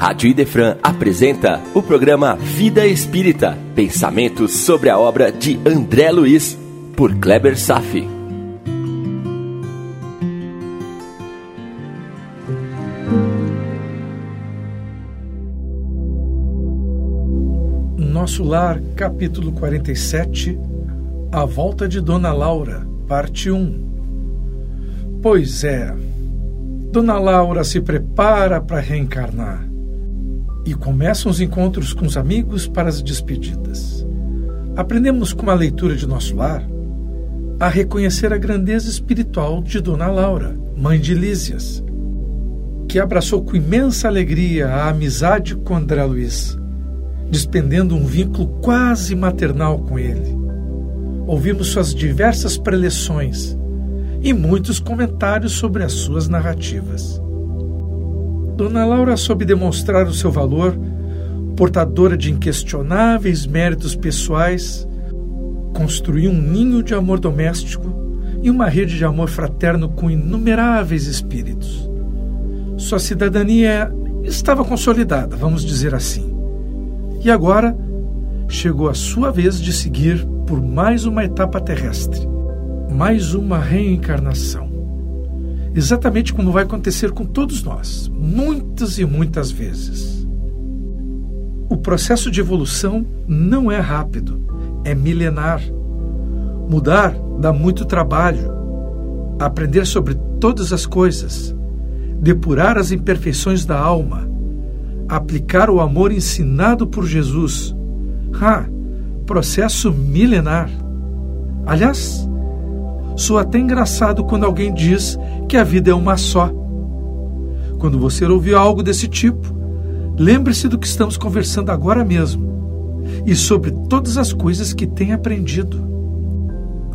Rádio Idefran apresenta o programa Vida Espírita, pensamentos sobre a obra de André Luiz, por Kleber Safi. Nosso Lar, capítulo 47, A Volta de Dona Laura, parte 1. Pois é, Dona Laura se prepara para reencarnar e começam os encontros com os amigos para as despedidas. Aprendemos com a leitura de nosso lar a reconhecer a grandeza espiritual de Dona Laura, mãe de Lísias, que abraçou com imensa alegria a amizade com André Luiz, despendendo um vínculo quase maternal com ele. Ouvimos suas diversas preleções e muitos comentários sobre as suas narrativas. Dona Laura soube demonstrar o seu valor, portadora de inquestionáveis méritos pessoais, construiu um ninho de amor doméstico e uma rede de amor fraterno com inumeráveis espíritos. Sua cidadania estava consolidada, vamos dizer assim. E agora chegou a sua vez de seguir por mais uma etapa terrestre, mais uma reencarnação exatamente como vai acontecer com todos nós, muitas e muitas vezes. O processo de evolução não é rápido, é milenar. Mudar dá muito trabalho. Aprender sobre todas as coisas, depurar as imperfeições da alma, aplicar o amor ensinado por Jesus. Ah, processo milenar. Aliás, Soa até engraçado quando alguém diz que a vida é uma só. Quando você ouvir algo desse tipo, lembre-se do que estamos conversando agora mesmo e sobre todas as coisas que tem aprendido.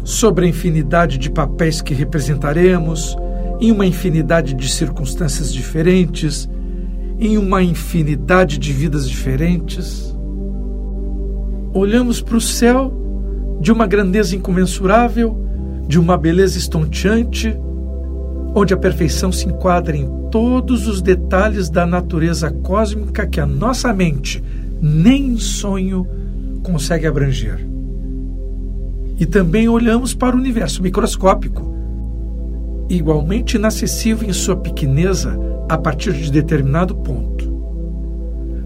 Sobre a infinidade de papéis que representaremos, em uma infinidade de circunstâncias diferentes, em uma infinidade de vidas diferentes. Olhamos para o céu de uma grandeza incomensurável de uma beleza estonteante, onde a perfeição se enquadra em todos os detalhes da natureza cósmica que a nossa mente, nem em sonho, consegue abranger. E também olhamos para o universo microscópico, igualmente inacessível em sua pequeneza a partir de determinado ponto.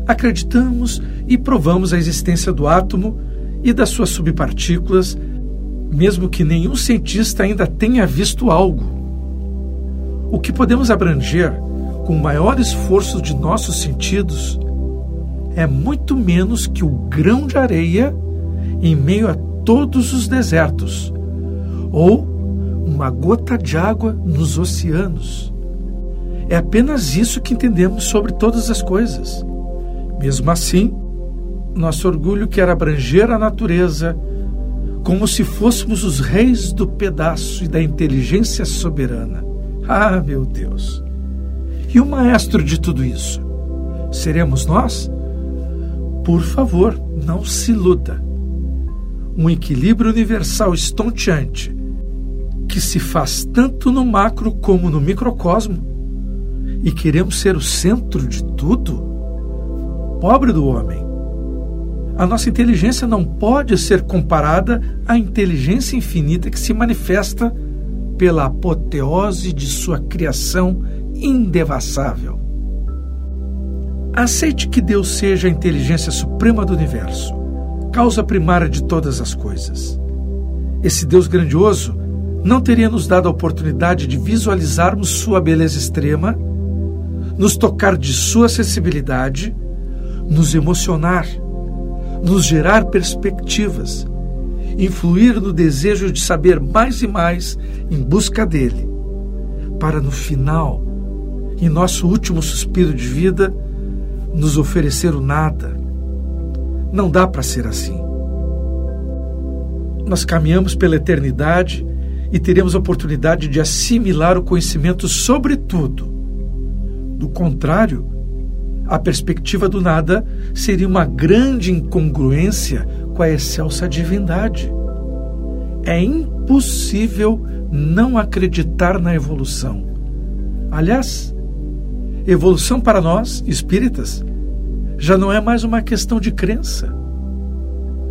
Acreditamos e provamos a existência do átomo e das suas subpartículas mesmo que nenhum cientista ainda tenha visto algo. O que podemos abranger com o maior esforço de nossos sentidos é muito menos que o grão de areia em meio a todos os desertos, ou uma gota de água nos oceanos. É apenas isso que entendemos sobre todas as coisas. Mesmo assim, nosso orgulho quer abranger a natureza como se fôssemos os reis do pedaço e da inteligência soberana. Ah, meu Deus! E o maestro de tudo isso? Seremos nós? Por favor, não se iluda. Um equilíbrio universal estonteante que se faz tanto no macro como no microcosmo. E queremos ser o centro de tudo? Pobre do homem a nossa inteligência não pode ser comparada à inteligência infinita que se manifesta pela apoteose de sua criação indevassável. Aceite que Deus seja a inteligência suprema do universo, causa primária de todas as coisas. Esse Deus grandioso não teria nos dado a oportunidade de visualizarmos sua beleza extrema, nos tocar de sua sensibilidade, nos emocionar nos gerar perspectivas, influir no desejo de saber mais e mais em busca dele, para no final, em nosso último suspiro de vida, nos oferecer o nada. Não dá para ser assim. Nós caminhamos pela eternidade e teremos a oportunidade de assimilar o conhecimento sobre tudo. Do contrário, a perspectiva do nada seria uma grande incongruência com a excelsa divindade. É impossível não acreditar na evolução. Aliás, Evolução para nós, espíritas, já não é mais uma questão de crença.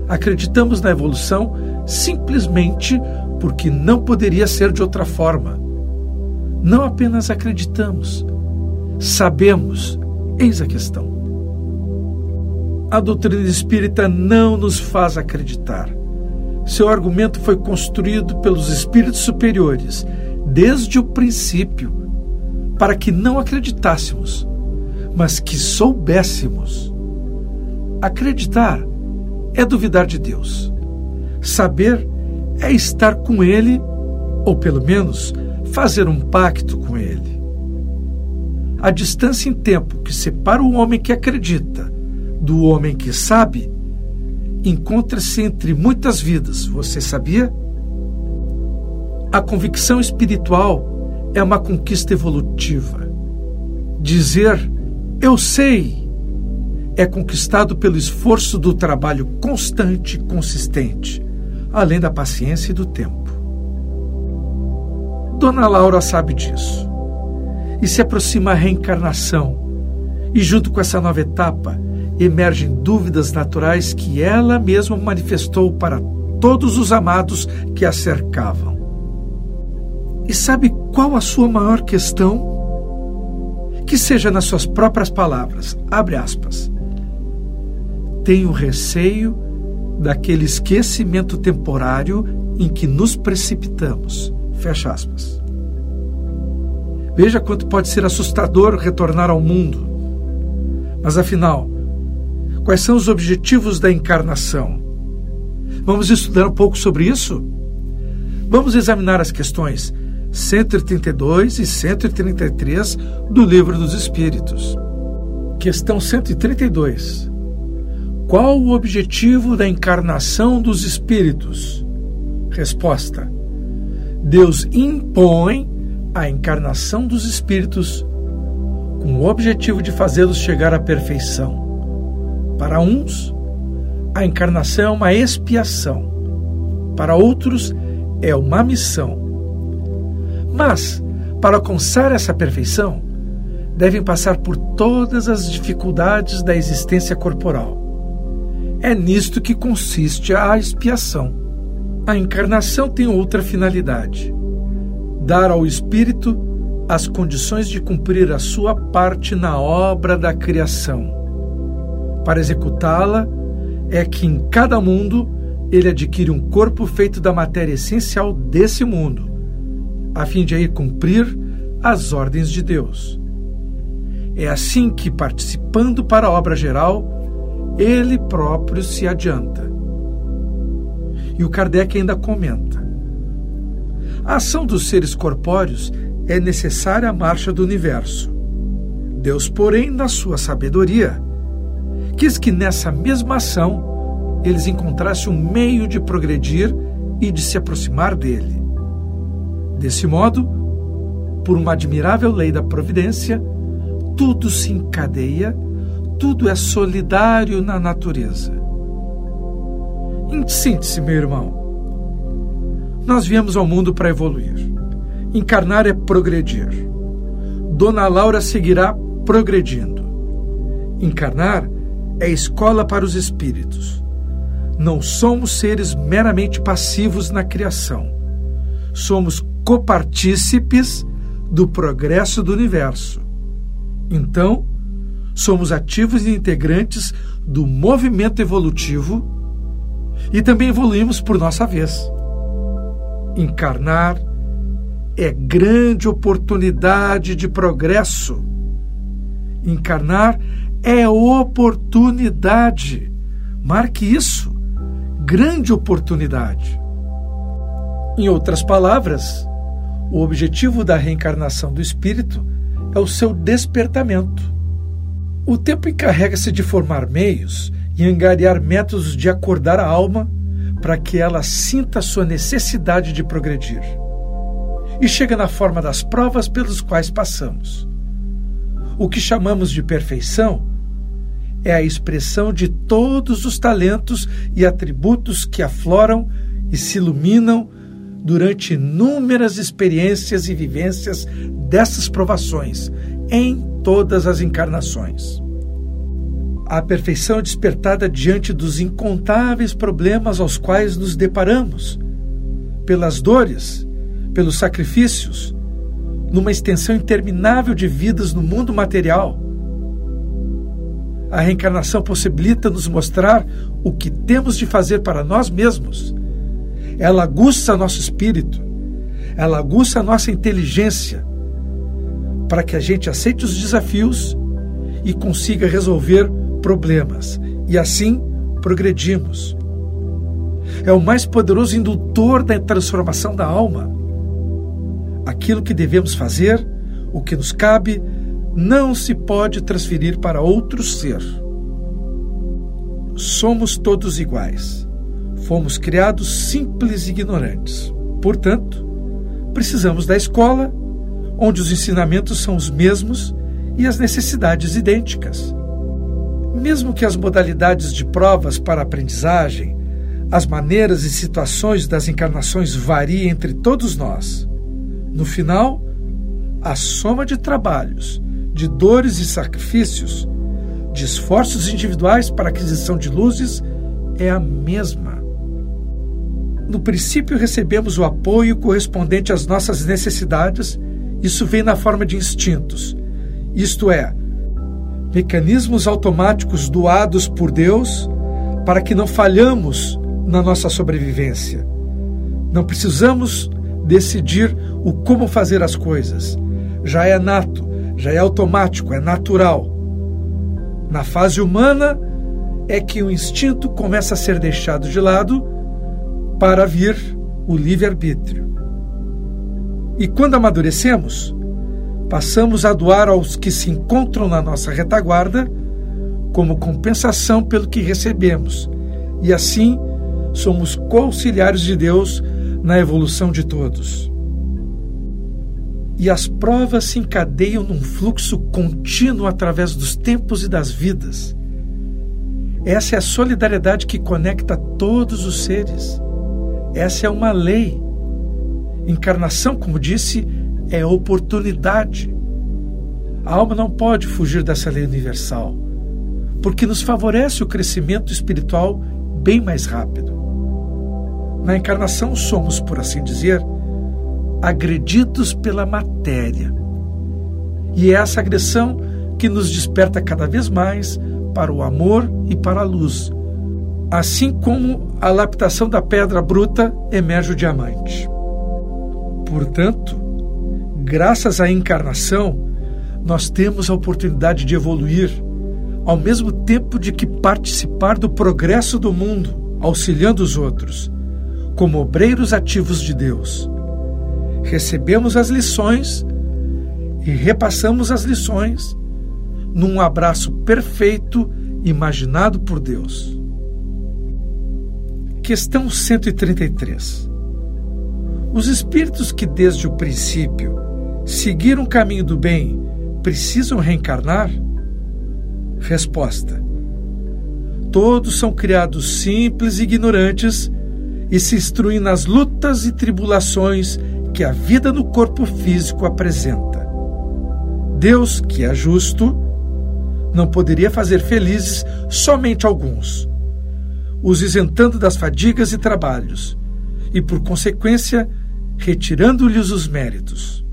Acreditamos na evolução simplesmente porque não poderia ser de outra forma. Não apenas acreditamos, sabemos, eis a questão. A doutrina espírita não nos faz acreditar. Seu argumento foi construído pelos espíritos superiores desde o princípio, para que não acreditássemos, mas que soubéssemos. Acreditar é duvidar de Deus. Saber é estar com Ele, ou pelo menos fazer um pacto com Ele. A distância em tempo que separa o homem que acredita do homem que sabe encontra-se entre muitas vidas, você sabia? A convicção espiritual é uma conquista evolutiva. Dizer eu sei é conquistado pelo esforço do trabalho constante e consistente, além da paciência e do tempo. Dona Laura sabe disso. E se aproxima a reencarnação, e junto com essa nova etapa, emergem dúvidas naturais que ela mesma manifestou para todos os amados que a cercavam. E sabe qual a sua maior questão? Que seja nas suas próprias palavras, abre aspas. Tenho receio daquele esquecimento temporário em que nos precipitamos. Fecha aspas. Veja quanto pode ser assustador retornar ao mundo. Mas afinal, Quais são os objetivos da encarnação? Vamos estudar um pouco sobre isso? Vamos examinar as questões 132 e 133 do Livro dos Espíritos. Questão 132. Qual o objetivo da encarnação dos espíritos? Resposta: Deus impõe a encarnação dos espíritos com o objetivo de fazê-los chegar à perfeição. Para uns, a encarnação é uma expiação, para outros, é uma missão. Mas, para alcançar essa perfeição, devem passar por todas as dificuldades da existência corporal. É nisto que consiste a expiação. A encarnação tem outra finalidade: dar ao espírito as condições de cumprir a sua parte na obra da criação para executá-la é que em cada mundo ele adquire um corpo feito da matéria essencial desse mundo, a fim de aí cumprir as ordens de Deus. É assim que, participando para a obra geral, ele próprio se adianta. E o Kardec ainda comenta: a ação dos seres corpóreos é necessária à marcha do universo. Deus, porém, na sua sabedoria, quis que nessa mesma ação eles encontrassem um meio de progredir e de se aproximar dele. Desse modo, por uma admirável lei da providência, tudo se encadeia, tudo é solidário na natureza. Em síntese, meu irmão, nós viemos ao mundo para evoluir. Encarnar é progredir. Dona Laura seguirá progredindo. Encarnar é escola para os espíritos. Não somos seres meramente passivos na criação. Somos copartícipes do progresso do universo. Então, somos ativos e integrantes do movimento evolutivo e também evoluímos por nossa vez. Encarnar é grande oportunidade de progresso. Encarnar é oportunidade. Marque isso. Grande oportunidade. Em outras palavras, o objetivo da reencarnação do espírito é o seu despertamento. O tempo encarrega-se de formar meios e angariar métodos de acordar a alma para que ela sinta sua necessidade de progredir. E chega na forma das provas pelos quais passamos. O que chamamos de perfeição é a expressão de todos os talentos e atributos que afloram e se iluminam durante inúmeras experiências e vivências dessas provações em todas as encarnações. A perfeição despertada diante dos incontáveis problemas aos quais nos deparamos, pelas dores, pelos sacrifícios, numa extensão interminável de vidas no mundo material. A reencarnação possibilita nos mostrar o que temos de fazer para nós mesmos. Ela aguça nosso espírito, ela aguça nossa inteligência, para que a gente aceite os desafios e consiga resolver problemas. E assim progredimos. É o mais poderoso indutor da transformação da alma aquilo que devemos fazer, o que nos cabe, não se pode transferir para outro ser. Somos todos iguais. Fomos criados simples e ignorantes. Portanto, precisamos da escola, onde os ensinamentos são os mesmos e as necessidades idênticas. Mesmo que as modalidades de provas para aprendizagem, as maneiras e situações das encarnações variem entre todos nós, no final, a soma de trabalhos, de dores e sacrifícios, de esforços individuais para aquisição de luzes é a mesma. No princípio, recebemos o apoio correspondente às nossas necessidades, isso vem na forma de instintos, isto é, mecanismos automáticos doados por Deus para que não falhamos na nossa sobrevivência. Não precisamos decidir o como fazer as coisas. Já é nato, já é automático, é natural. Na fase humana é que o instinto começa a ser deixado de lado para vir o livre-arbítrio. E quando amadurecemos, passamos a doar aos que se encontram na nossa retaguarda como compensação pelo que recebemos. E assim somos co-auxiliares de Deus na evolução de todos. E as provas se encadeiam num fluxo contínuo através dos tempos e das vidas. Essa é a solidariedade que conecta todos os seres. Essa é uma lei. Encarnação, como disse, é oportunidade. A alma não pode fugir dessa lei universal, porque nos favorece o crescimento espiritual bem mais rápido. Na encarnação, somos, por assim dizer, agredidos pela matéria. E é essa agressão que nos desperta cada vez mais para o amor e para a luz, assim como a laptação da pedra bruta emerge o diamante. Portanto, graças à encarnação, nós temos a oportunidade de evoluir, ao mesmo tempo de que participar do progresso do mundo, auxiliando os outros como obreiros ativos de Deus. Recebemos as lições e repassamos as lições num abraço perfeito imaginado por Deus. Questão 133. Os espíritos que desde o princípio seguiram o caminho do bem precisam reencarnar? Resposta: Todos são criados simples e ignorantes e se instruem nas lutas e tribulações que a vida no corpo físico apresenta. Deus, que é justo, não poderia fazer felizes somente alguns, os isentando das fadigas e trabalhos, e por consequência, retirando-lhes os méritos.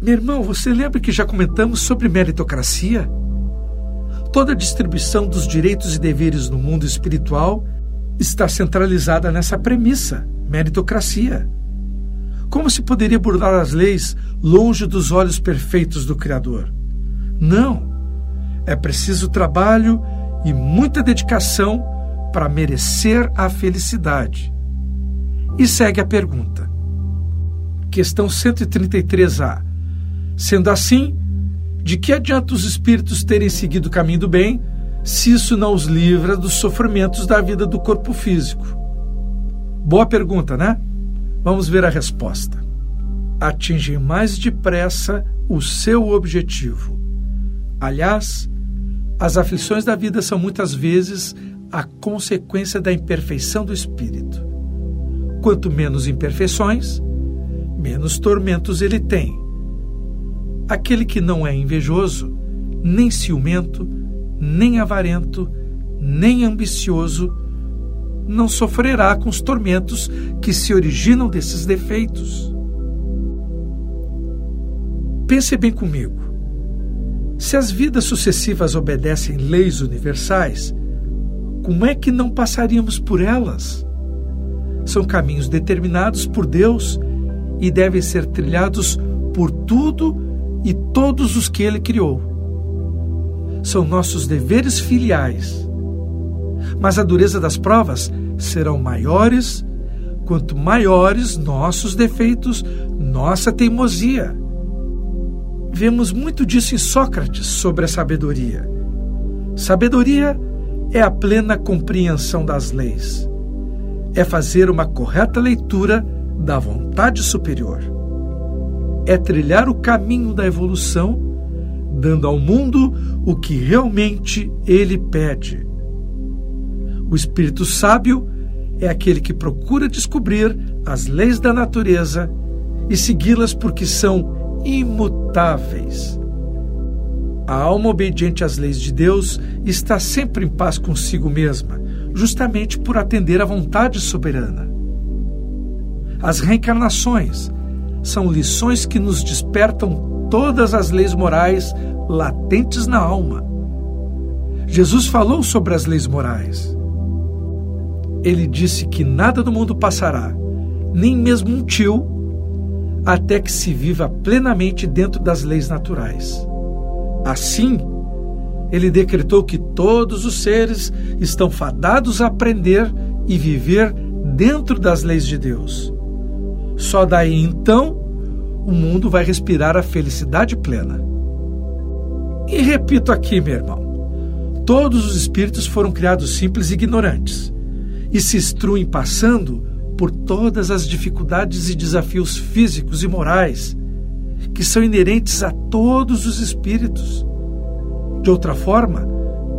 Meu irmão, você lembra que já comentamos sobre meritocracia? Toda a distribuição dos direitos e deveres no mundo espiritual está centralizada nessa premissa, meritocracia. Como se poderia burlar as leis longe dos olhos perfeitos do Criador? Não. É preciso trabalho e muita dedicação para merecer a felicidade. E segue a pergunta. Questão 133A. Sendo assim, de que adianta os espíritos terem seguido o caminho do bem se isso não os livra dos sofrimentos da vida do corpo físico? Boa pergunta, né? Vamos ver a resposta. Atingem mais depressa o seu objetivo. Aliás, as aflições da vida são muitas vezes a consequência da imperfeição do espírito. Quanto menos imperfeições, menos tormentos ele tem. Aquele que não é invejoso, nem ciumento, nem avarento, nem ambicioso, não sofrerá com os tormentos que se originam desses defeitos. Pense bem comigo. Se as vidas sucessivas obedecem leis universais, como é que não passaríamos por elas? São caminhos determinados por Deus e devem ser trilhados por tudo e todos os que Ele criou. São nossos deveres filiais. Mas a dureza das provas serão maiores quanto maiores nossos defeitos, nossa teimosia. Vemos muito disso em Sócrates sobre a sabedoria. Sabedoria é a plena compreensão das leis, é fazer uma correta leitura da vontade superior, é trilhar o caminho da evolução, dando ao mundo o que realmente ele pede o espírito sábio é aquele que procura descobrir as leis da natureza e segui-las porque são imutáveis. A alma obediente às leis de Deus está sempre em paz consigo mesma, justamente por atender à vontade soberana. As reencarnações são lições que nos despertam todas as leis morais latentes na alma. Jesus falou sobre as leis morais ele disse que nada do mundo passará, nem mesmo um tio, até que se viva plenamente dentro das leis naturais. Assim, ele decretou que todos os seres estão fadados a aprender e viver dentro das leis de Deus. Só daí então o mundo vai respirar a felicidade plena. E repito aqui, meu irmão: todos os espíritos foram criados simples e ignorantes e se instruem passando por todas as dificuldades e desafios físicos e morais que são inerentes a todos os espíritos. De outra forma,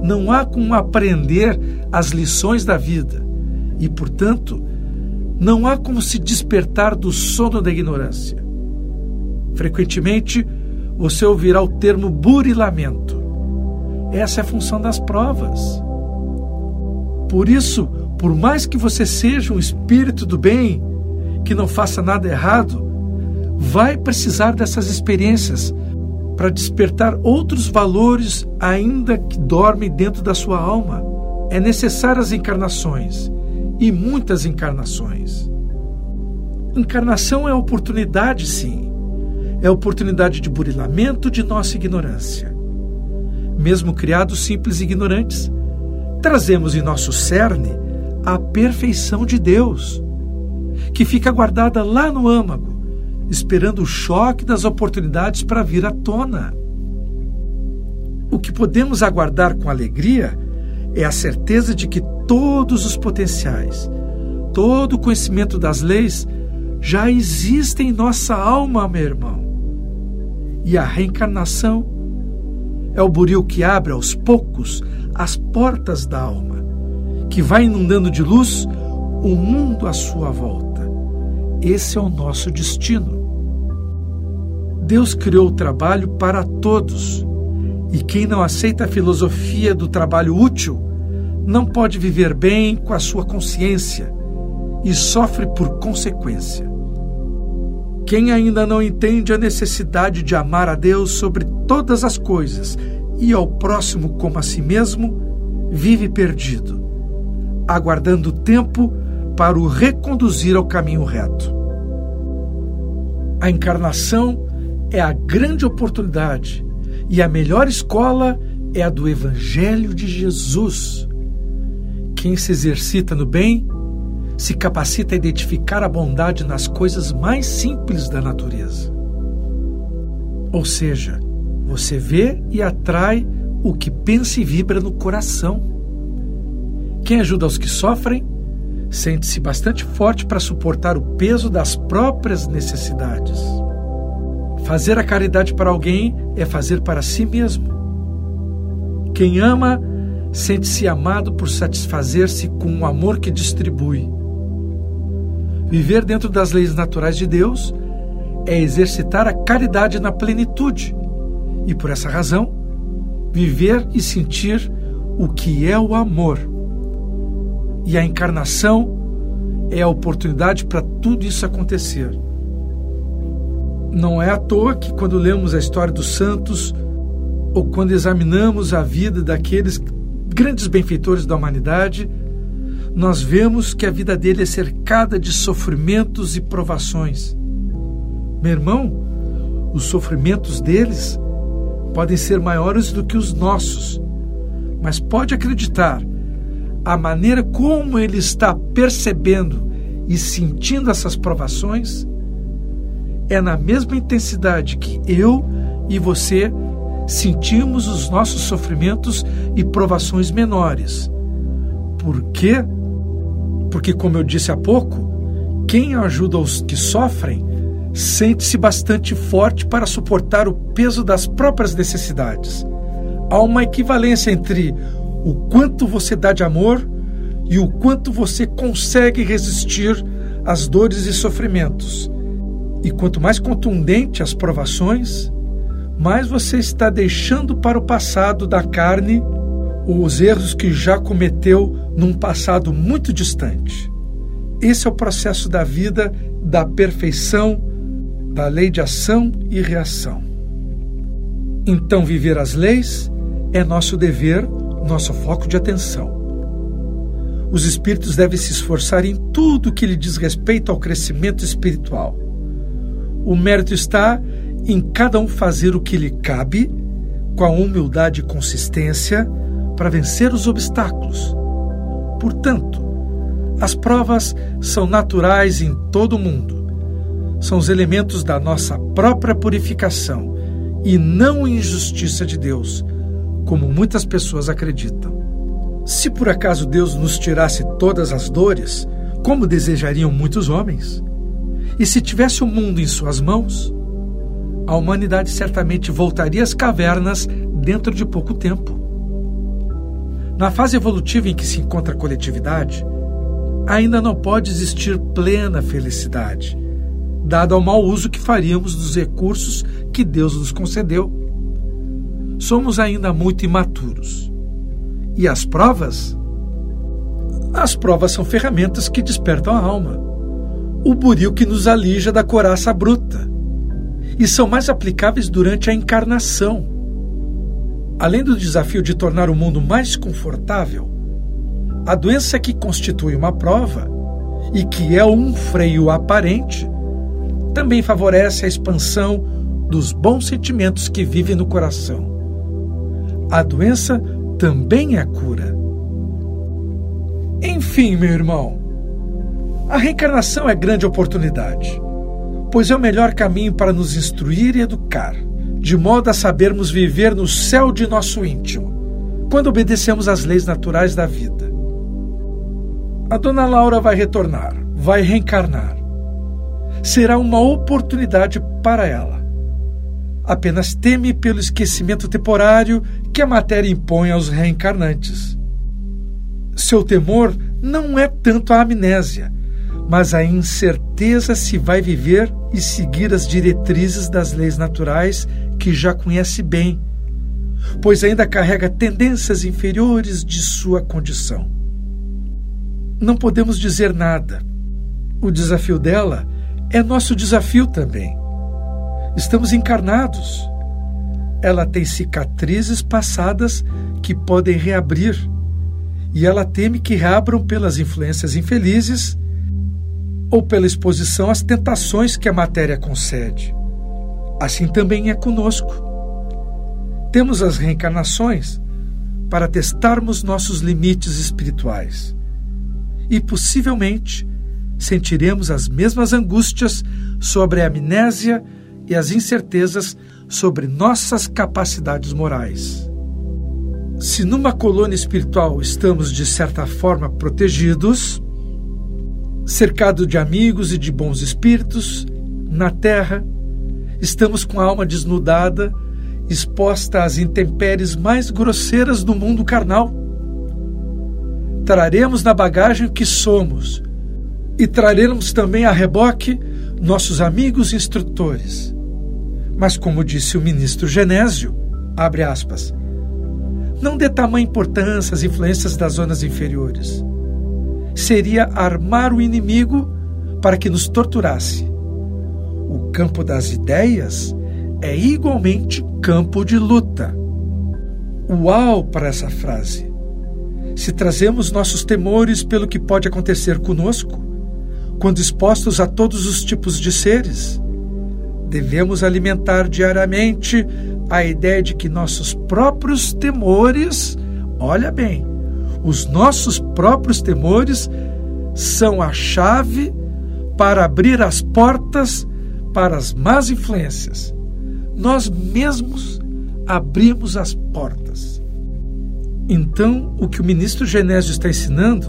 não há como aprender as lições da vida e, portanto, não há como se despertar do sono da ignorância. Frequentemente, você ouvirá o termo burilamento. Essa é a função das provas. Por isso, por mais que você seja um espírito do bem, que não faça nada errado, vai precisar dessas experiências para despertar outros valores ainda que dormem dentro da sua alma. É necessário as encarnações e muitas encarnações. Encarnação é oportunidade, sim. É oportunidade de burilamento de nossa ignorância. Mesmo criados simples e ignorantes, trazemos em nosso cerne a perfeição de Deus, que fica guardada lá no âmago, esperando o choque das oportunidades para vir à tona. O que podemos aguardar com alegria é a certeza de que todos os potenciais, todo o conhecimento das leis já existe em nossa alma, meu irmão. E a reencarnação é o buril que abre aos poucos as portas da alma que vai inundando de luz o mundo à sua volta. Esse é o nosso destino. Deus criou o trabalho para todos, e quem não aceita a filosofia do trabalho útil não pode viver bem com a sua consciência e sofre por consequência. Quem ainda não entende a necessidade de amar a Deus sobre todas as coisas e ao próximo como a si mesmo, vive perdido aguardando tempo para o reconduzir ao caminho reto. A encarnação é a grande oportunidade e a melhor escola é a do Evangelho de Jesus. Quem se exercita no bem se capacita a identificar a bondade nas coisas mais simples da natureza. Ou seja, você vê e atrai o que pensa e vibra no coração. Quem ajuda os que sofrem sente-se bastante forte para suportar o peso das próprias necessidades. Fazer a caridade para alguém é fazer para si mesmo. Quem ama sente-se amado por satisfazer-se com o amor que distribui. Viver dentro das leis naturais de Deus é exercitar a caridade na plenitude e, por essa razão, viver e sentir o que é o amor. E a encarnação é a oportunidade para tudo isso acontecer. Não é à toa que, quando lemos a história dos santos ou quando examinamos a vida daqueles grandes benfeitores da humanidade, nós vemos que a vida dele é cercada de sofrimentos e provações. Meu irmão, os sofrimentos deles podem ser maiores do que os nossos, mas pode acreditar, a maneira como ele está percebendo e sentindo essas provações é na mesma intensidade que eu e você sentimos os nossos sofrimentos e provações menores. Por quê? Porque, como eu disse há pouco, quem ajuda os que sofrem sente-se bastante forte para suportar o peso das próprias necessidades. Há uma equivalência entre o quanto você dá de amor e o quanto você consegue resistir às dores e sofrimentos. E quanto mais contundente as provações, mais você está deixando para o passado da carne os erros que já cometeu num passado muito distante. Esse é o processo da vida, da perfeição, da lei de ação e reação. Então, viver as leis é nosso dever, nosso foco de atenção. Os espíritos devem se esforçar em tudo que lhe diz respeito ao crescimento espiritual. O mérito está em cada um fazer o que lhe cabe, com a humildade e consistência, para vencer os obstáculos. Portanto, as provas são naturais em todo o mundo. São os elementos da nossa própria purificação e não injustiça de Deus, como muitas pessoas acreditam. Se por acaso Deus nos tirasse todas as dores, como desejariam muitos homens? E se tivesse o mundo em suas mãos, a humanidade certamente voltaria às cavernas dentro de pouco tempo. Na fase evolutiva em que se encontra a coletividade, ainda não pode existir plena felicidade, dado ao mau uso que faríamos dos recursos que Deus nos concedeu. Somos ainda muito imaturos. E as provas? As provas são ferramentas que despertam a alma. O buril que nos alija da coraça bruta e são mais aplicáveis durante a encarnação. Além do desafio de tornar o mundo mais confortável, a doença que constitui uma prova e que é um freio aparente também favorece a expansão dos bons sentimentos que vivem no coração. A doença também é cura. Enfim, meu irmão, a reencarnação é grande oportunidade pois é o melhor caminho para nos instruir e educar, de modo a sabermos viver no céu de nosso íntimo, quando obedecemos às leis naturais da vida. A dona Laura vai retornar, vai reencarnar. Será uma oportunidade para ela. Apenas teme pelo esquecimento temporário que a matéria impõe aos reencarnantes. Seu temor não é tanto a amnésia, mas a incerteza se vai viver e seguir as diretrizes das leis naturais que já conhece bem, pois ainda carrega tendências inferiores de sua condição. Não podemos dizer nada. O desafio dela é nosso desafio também. Estamos encarnados. Ela tem cicatrizes passadas que podem reabrir, e ela teme que reabram pelas influências infelizes ou pela exposição às tentações que a matéria concede. Assim também é conosco. Temos as reencarnações para testarmos nossos limites espirituais. E possivelmente sentiremos as mesmas angústias sobre a amnésia e as incertezas sobre nossas capacidades morais. Se numa colônia espiritual estamos de certa forma protegidos, cercado de amigos e de bons espíritos, na terra, estamos com a alma desnudada, exposta às intempéries mais grosseiras do mundo carnal. Traremos na bagagem o que somos e traremos também a reboque nossos amigos instrutores. Mas, como disse o ministro Genésio, abre aspas, não dê tamanha importância às influências das zonas inferiores. Seria armar o inimigo para que nos torturasse. O campo das ideias é igualmente campo de luta. Uau para essa frase! Se trazemos nossos temores pelo que pode acontecer conosco, quando expostos a todos os tipos de seres, devemos alimentar diariamente a ideia de que nossos próprios temores, olha bem, os nossos próprios temores são a chave para abrir as portas para as más influências. Nós mesmos abrimos as portas. Então, o que o ministro Genésio está ensinando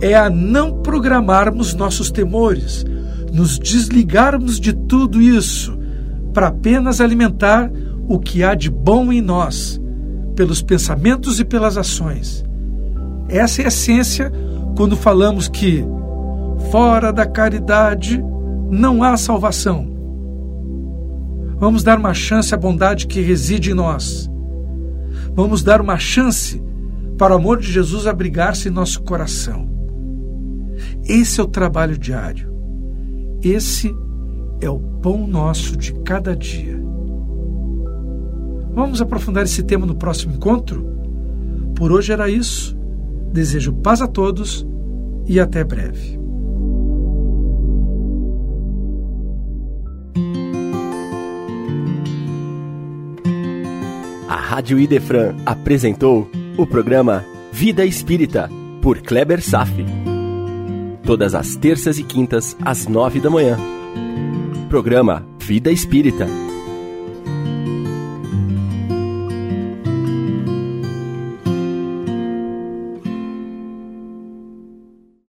é a não programarmos nossos temores, nos desligarmos de tudo isso para apenas alimentar o que há de bom em nós, pelos pensamentos e pelas ações. Essa é a essência quando falamos que fora da caridade não há salvação. Vamos dar uma chance à bondade que reside em nós. Vamos dar uma chance para o amor de Jesus abrigar-se em nosso coração. Esse é o trabalho diário. Esse é o pão nosso de cada dia. Vamos aprofundar esse tema no próximo encontro? Por hoje era isso. Desejo paz a todos e até breve. Rádio Idefran apresentou o programa Vida Espírita, por Kleber Safi. Todas as terças e quintas, às nove da manhã. Programa Vida Espírita